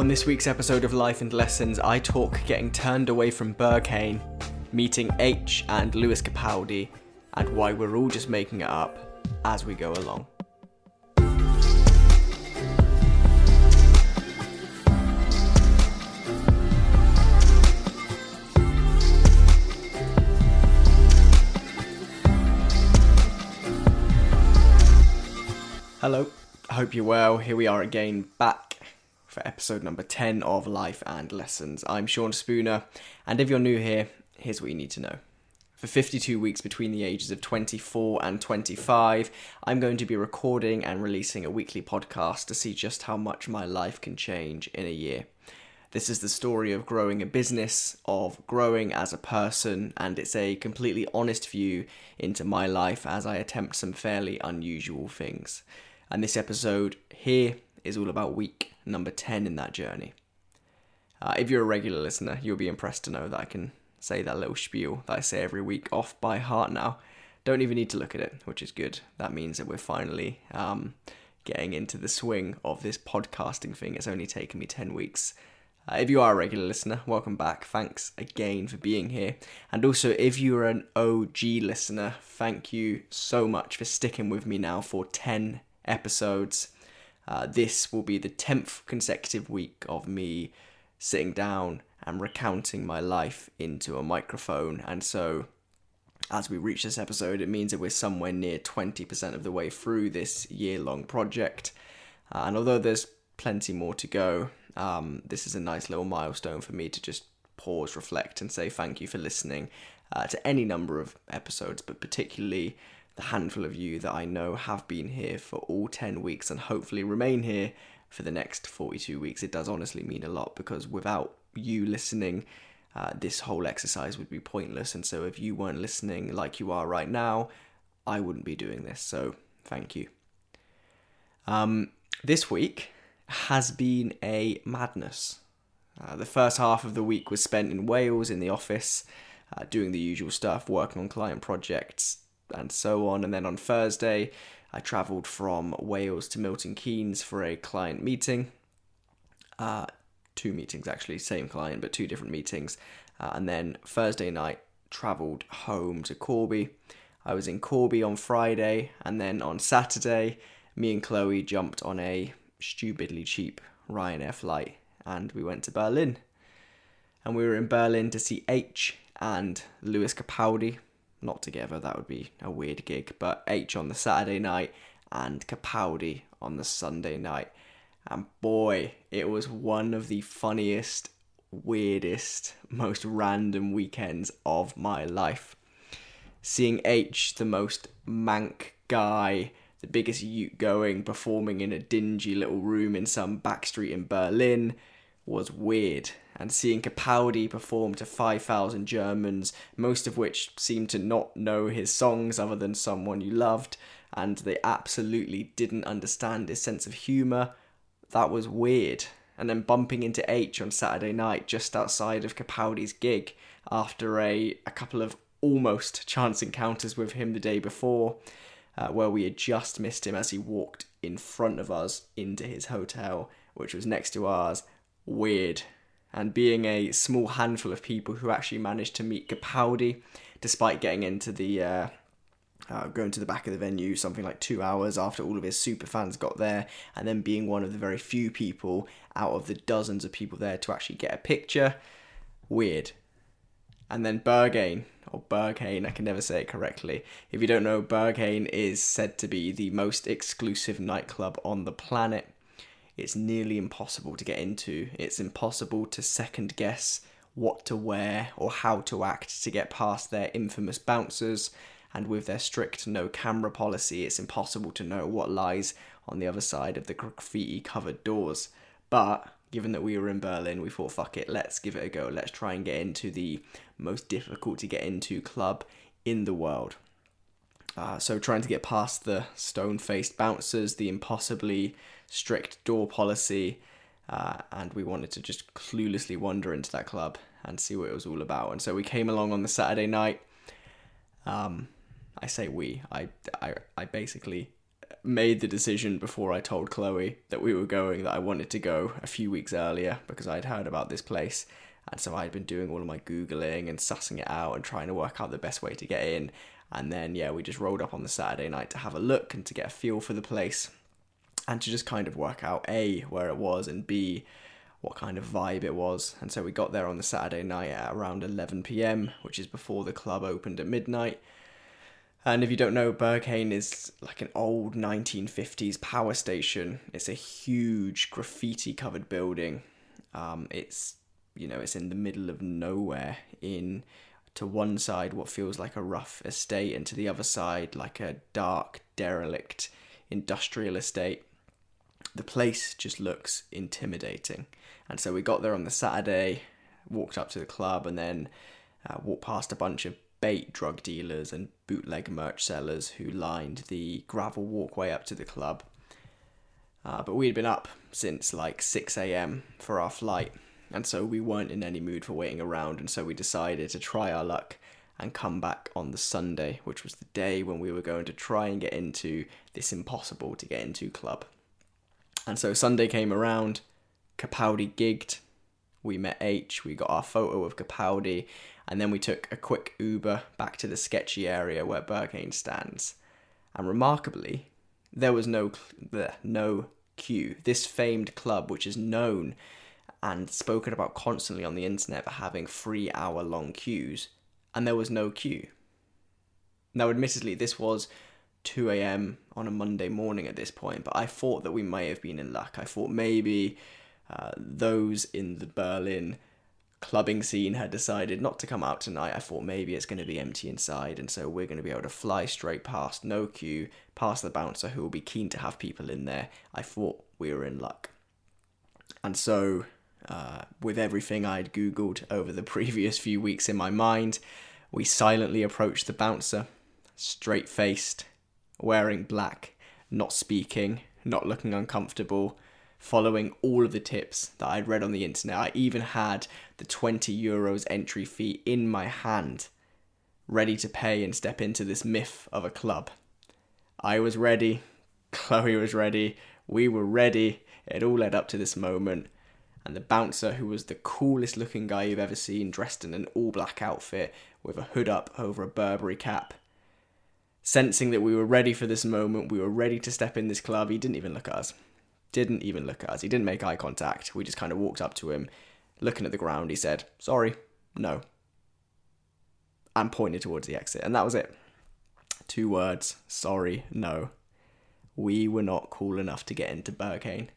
On this week's episode of Life and Lessons, I talk getting turned away from Berghain, meeting Aitch and Lewis Capaldi, and why we're all just making it up as we go along. Hello, I hope you're well. Here we are again, back for episode number 10 of Life and Lessons. I'm Sean Spooner, and if you're new here, here's what you need to know. For 52 weeks between the ages of 24 and 25, I'm going to be recording and releasing a weekly podcast to see just how much my life can change in a year. This is the story of growing a business, of growing as a person, and it's a completely honest view into my life as I attempt some fairly unusual things. And this episode here is all about week number 10 in that journey. Uh, if you're a regular listener, you'll be impressed to know that I can say that little spiel that I say every week off by heart now. Don't even need to look at it, which is good. That means that we're finally um, getting into the swing of this podcasting thing. It's only taken me 10 weeks. Uh, if you are a regular listener, welcome back. Thanks again for being here. And also, if you're an OG listener, thank you so much for sticking with me now for 10 episodes. Uh, this will be the 10th consecutive week of me sitting down and recounting my life into a microphone. And so, as we reach this episode, it means that we're somewhere near 20% of the way through this year long project. Uh, and although there's plenty more to go, um, this is a nice little milestone for me to just pause, reflect, and say thank you for listening uh, to any number of episodes, but particularly the handful of you that I know have been here for all 10 weeks and hopefully remain here for the next 42 weeks. It does honestly mean a lot because without you listening, uh, this whole exercise would be pointless. And so if you weren't listening like you are right now, I wouldn't be doing this. So thank you. Um, this week has been a madness. Uh, the first half of the week was spent in Wales in the office, uh, doing the usual stuff, working on client projects, and so on. And then on Thursday, I travelled from Wales to Milton Keynes for a client meeting. Uh, two meetings actually, same client, but two different meetings. Uh, and then Thursday night, travelled home to Corby. I was in Corby on Friday, and then on Saturday, me and Chloe jumped on a stupidly cheap Ryanair flight and we went to Berlin. And we were in Berlin to see Aitch and Lewis Capaldi, not together, that would be a weird gig, but Aitch on the Saturday night and Capaldi on the Sunday night. And boy, it was one of the funniest, weirdest, most random weekends of my life. Seeing Aitch, the most Manc guy, the biggest ute going, performing in a dingy little room in some back street in Berlin, was weird and seeing Capaldi perform to 5,000 Germans, most of which seemed to not know his songs other than someone you loved, and they absolutely didn't understand his sense of humour, that was weird. And then bumping into Aitch on Saturday night just outside of Capaldi's gig after a, a couple of almost chance encounters with him the day before, uh, where we had just missed him as he walked in front of us into his hotel, which was next to ours. Weird and being a small handful of people who actually managed to meet Capaldi, despite getting into the uh, uh, going to the back of the venue something like two hours after all of his super fans got there, and then being one of the very few people out of the dozens of people there to actually get a picture. Weird. And then Berghain, or Berghain, I can never say it correctly. If you don't know, Berghain is said to be the most exclusive nightclub on the planet it's nearly impossible to get into. It's impossible to second guess what to wear or how to act to get past their infamous bouncers. And with their strict no camera policy, it's impossible to know what lies on the other side of the graffiti covered doors. But given that we were in Berlin, we thought, fuck it, let's give it a go. Let's try and get into the most difficult to get into club in the world. Uh, so, trying to get past the stone faced bouncers, the impossibly strict door policy, uh, and we wanted to just cluelessly wander into that club and see what it was all about. And so we came along on the Saturday night. Um, I say we, I, I, I basically made the decision before I told Chloe that we were going that I wanted to go a few weeks earlier because I'd heard about this place. And so I'd been doing all of my Googling and sussing it out and trying to work out the best way to get in. And then, yeah, we just rolled up on the Saturday night to have a look and to get a feel for the place and to just kind of work out A, where it was, and B, what kind of vibe it was. And so we got there on the Saturday night at around 11 pm, which is before the club opened at midnight. And if you don't know, Berghain is like an old 1950s power station. It's a huge graffiti covered building. Um, it's, you know, it's in the middle of nowhere in to one side what feels like a rough estate and to the other side like a dark derelict industrial estate. The place just looks intimidating. And so we got there on the saturday walked up to the club and then uh, walked past a bunch of bait drug dealers and bootleg merch sellers who lined the gravel walkway up to the club. Uh, but we had been up since like 6 a.m for our flight and so we weren't in any mood for waiting around, and so we decided to try our luck and come back on the Sunday, which was the day when we were going to try and get into this impossible to get into club. And so Sunday came around, Capaldi gigged, we met Aitch, we got our photo of Capaldi, and then we took a quick Uber back to the sketchy area where Berghain stands. And remarkably, there was no no queue. This famed club, which is known and spoken about constantly on the internet for having three hour long queues, and there was no queue. Now, admittedly, this was 2 a.m. on a Monday morning at this point, but I thought that we may have been in luck. I thought maybe uh, those in the Berlin clubbing scene had decided not to come out tonight. I thought maybe it's going to be empty inside, and so we're going to be able to fly straight past, no queue, past the bouncer who will be keen to have people in there. I thought we were in luck. And so uh, with everything I'd Googled over the previous few weeks in my mind, we silently approached the bouncer, straight faced, wearing black, not speaking, not looking uncomfortable, following all of the tips that I'd read on the internet. I even had the 20 euros entry fee in my hand, ready to pay and step into this myth of a club. I was ready, Chloe was ready, we were ready. It all led up to this moment and the bouncer, who was the coolest looking guy you've ever seen, dressed in an all black outfit with a hood up over a Burberry cap. Sensing that we were ready for this moment, we were ready to step in this club, he didn't even look at us. Didn't even look at us. He didn't make eye contact. We just kind of walked up to him, looking at the ground. He said, Sorry, no. And pointed towards the exit. And that was it. Two words sorry, no. We were not cool enough to get into Berghain.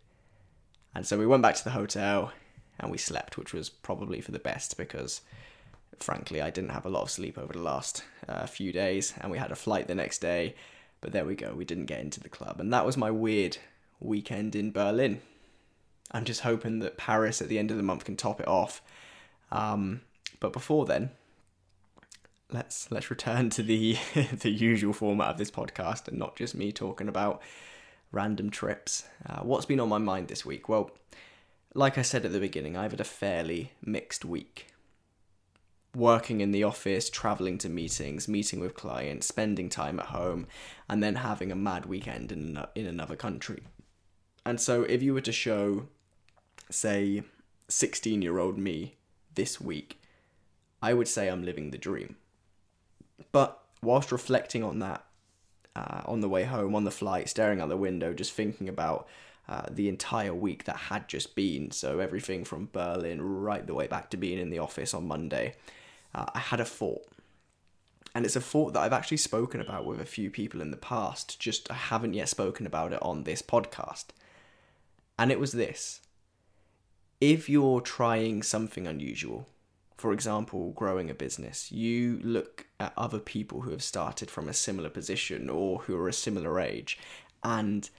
And so we went back to the hotel and we slept, which was probably for the best because, frankly, I didn't have a lot of sleep over the last uh, few days. And we had a flight the next day. But there we go, we didn't get into the club. And that was my weird weekend in Berlin. I'm just hoping that Paris at the end of the month can top it off. Um, but before then, let's let's return to the the usual format of this podcast and not just me talking about random trips. Uh, what's been on my mind this week? Well, like I said at the beginning, I've had a fairly mixed week. Working in the office, traveling to meetings, meeting with clients, spending time at home, and then having a mad weekend in, in another country. And so, if you were to show, say, 16 year old me this week, I would say I'm living the dream. But whilst reflecting on that, uh, on the way home, on the flight, staring out the window, just thinking about uh, the entire week that had just been. So everything from Berlin right the way back to being in the office on Monday. Uh, I had a thought. And it's a thought that I've actually spoken about with a few people in the past, just I haven't yet spoken about it on this podcast. And it was this if you're trying something unusual, for example, growing a business, you look at other people who have started from a similar position or who are a similar age, and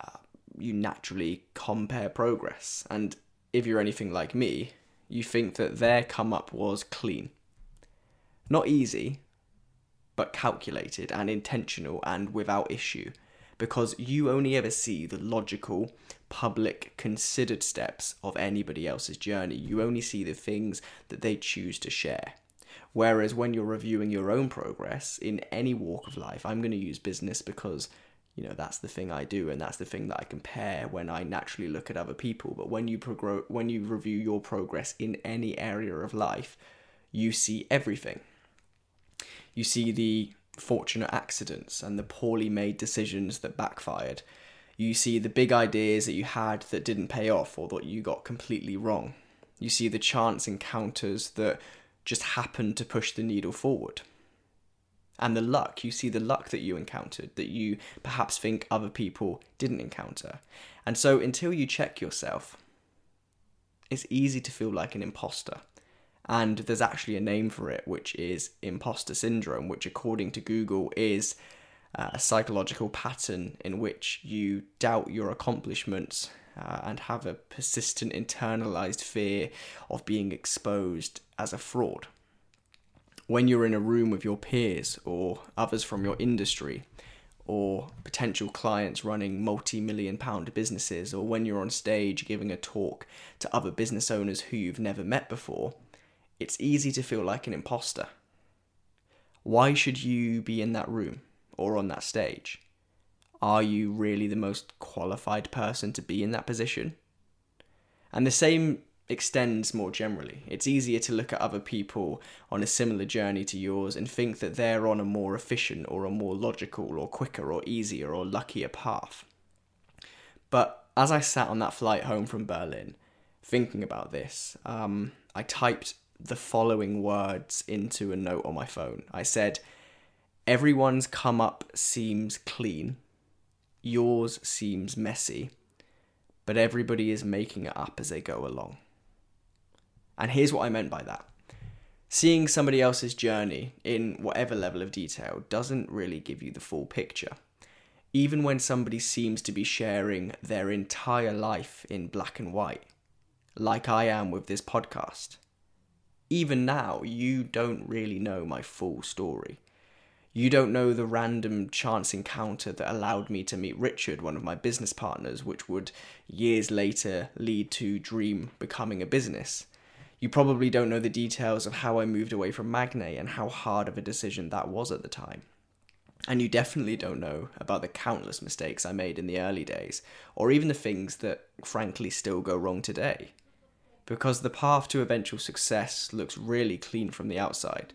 uh, you naturally compare progress. And if you're anything like me, you think that their come up was clean. Not easy, but calculated and intentional and without issue because you only ever see the logical, public, considered steps of anybody else's journey. You only see the things that they choose to share. Whereas when you're reviewing your own progress in any walk of life, I'm going to use business because you know that's the thing I do and that's the thing that I compare when I naturally look at other people but when you when you review your progress in any area of life you see everything you see the fortunate accidents and the poorly made decisions that backfired you see the big ideas that you had that didn't pay off or that you got completely wrong you see the chance encounters that just happened to push the needle forward and the luck. You see the luck that you encountered that you perhaps think other people didn't encounter. And so until you check yourself, it's easy to feel like an imposter. And there's actually a name for it, which is imposter syndrome, which, according to Google, is uh, a psychological pattern in which you doubt your accomplishments uh, and have a persistent internalized fear of being exposed as a fraud. When you're in a room with your peers or others from your industry or potential clients running multi million pound businesses, or when you're on stage giving a talk to other business owners who you've never met before, it's easy to feel like an imposter. Why should you be in that room or on that stage? Are you really the most qualified person to be in that position? And the same extends more generally. It's easier to look at other people on a similar journey to yours and think that they're on a more efficient or a more logical or quicker or easier or luckier path. But as I sat on that flight home from Berlin, thinking about this, um, I typed the following words into a note on my phone. I said, Everyone's come up seems clean, yours seems messy, but everybody is making it up as they go along. And here's what I meant by that. Seeing somebody else's journey in whatever level of detail doesn't really give you the full picture. Even when somebody seems to be sharing their entire life in black and white, like I am with this podcast. Even now, you don't really know my full story. You don't know the random chance encounter that allowed me to meet Richard, one of my business partners, which would years later lead to Dream becoming a business. You probably don't know the details of how I moved away from Magne and how hard of a decision that was at the time. And you definitely don't know about the countless mistakes I made in the early days, or even the things that frankly still go wrong today. Because the path to eventual success looks really clean from the outside.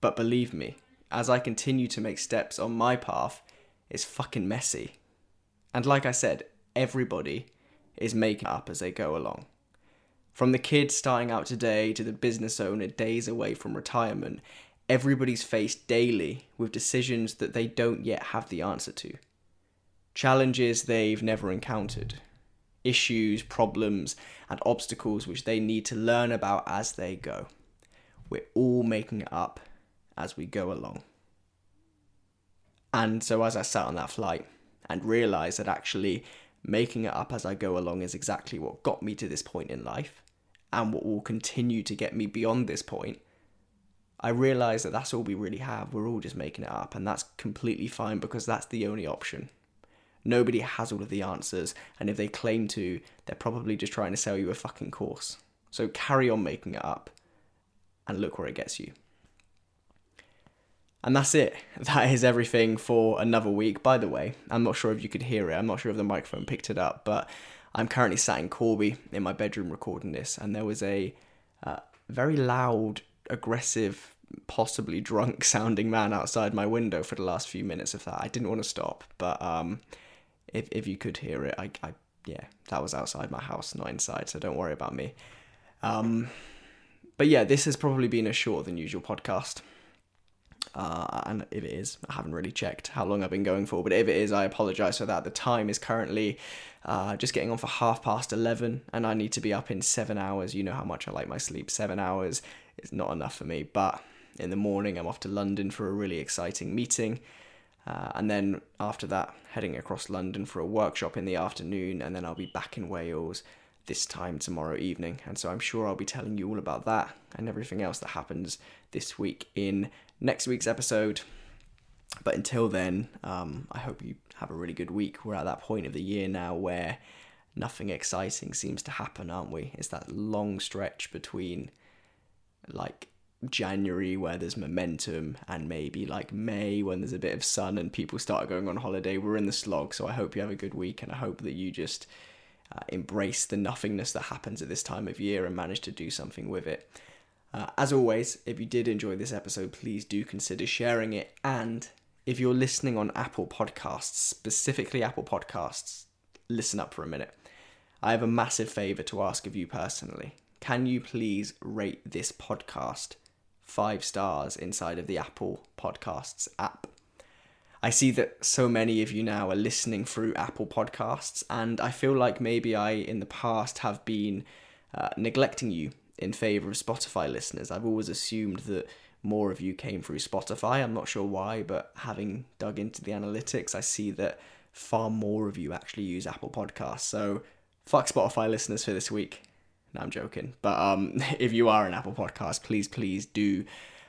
But believe me, as I continue to make steps on my path, it's fucking messy. And like I said, everybody is making up as they go along. From the kid starting out today to the business owner days away from retirement, everybody's faced daily with decisions that they don't yet have the answer to. Challenges they've never encountered. Issues, problems, and obstacles which they need to learn about as they go. We're all making it up as we go along. And so, as I sat on that flight and realised that actually making it up as I go along is exactly what got me to this point in life, and what will continue to get me beyond this point, I realize that that's all we really have. We're all just making it up, and that's completely fine because that's the only option. Nobody has all of the answers, and if they claim to, they're probably just trying to sell you a fucking course. So carry on making it up, and look where it gets you. And that's it. That is everything for another week. By the way, I'm not sure if you could hear it. I'm not sure if the microphone picked it up, but I'm currently sat in Corby in my bedroom recording this, and there was a uh, very loud, aggressive, possibly drunk sounding man outside my window for the last few minutes of that. I didn't want to stop, but um, if if you could hear it, I, I yeah, that was outside my house, not inside, so don't worry about me. Um, but yeah, this has probably been a shorter than usual podcast. Uh, and if it is, I haven't really checked how long I've been going for, but if it is, I apologise for that. The time is currently uh, just getting on for half past 11, and I need to be up in seven hours. You know how much I like my sleep. Seven hours is not enough for me, but in the morning, I'm off to London for a really exciting meeting. Uh, and then after that, heading across London for a workshop in the afternoon, and then I'll be back in Wales this time tomorrow evening. And so I'm sure I'll be telling you all about that and everything else that happens this week in next week's episode. But until then, um, I hope you have a really good week. We're at that point of the year now where nothing exciting seems to happen, aren't we? It's that long stretch between like January where there's momentum and maybe like May when there's a bit of sun and people start going on holiday. We're in the slog, so I hope you have a good week and I hope that you just uh, embrace the nothingness that happens at this time of year and manage to do something with it. Uh, as always, if you did enjoy this episode, please do consider sharing it. And if you're listening on Apple Podcasts, specifically Apple Podcasts, listen up for a minute. I have a massive favour to ask of you personally. Can you please rate this podcast five stars inside of the Apple Podcasts app? I see that so many of you now are listening through Apple Podcasts, and I feel like maybe I, in the past, have been uh, neglecting you in favor of Spotify listeners. I've always assumed that more of you came through Spotify. I'm not sure why, but having dug into the analytics, I see that far more of you actually use Apple Podcasts. So, fuck Spotify listeners for this week. No, I'm joking. But um, if you are an Apple Podcast, please, please do,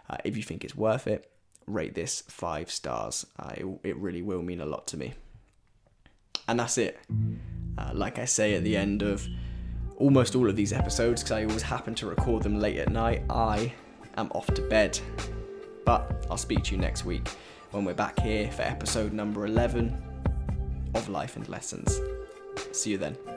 uh, if you think it's worth it, rate this five stars. Uh, it, it really will mean a lot to me. And that's it. Uh, like I say at the end of almost all of these episodes, because I always happen to record them late at night, I am off to bed. But I'll speak to you next week when we're back here for episode number 11 of Life and Lessons. See you then.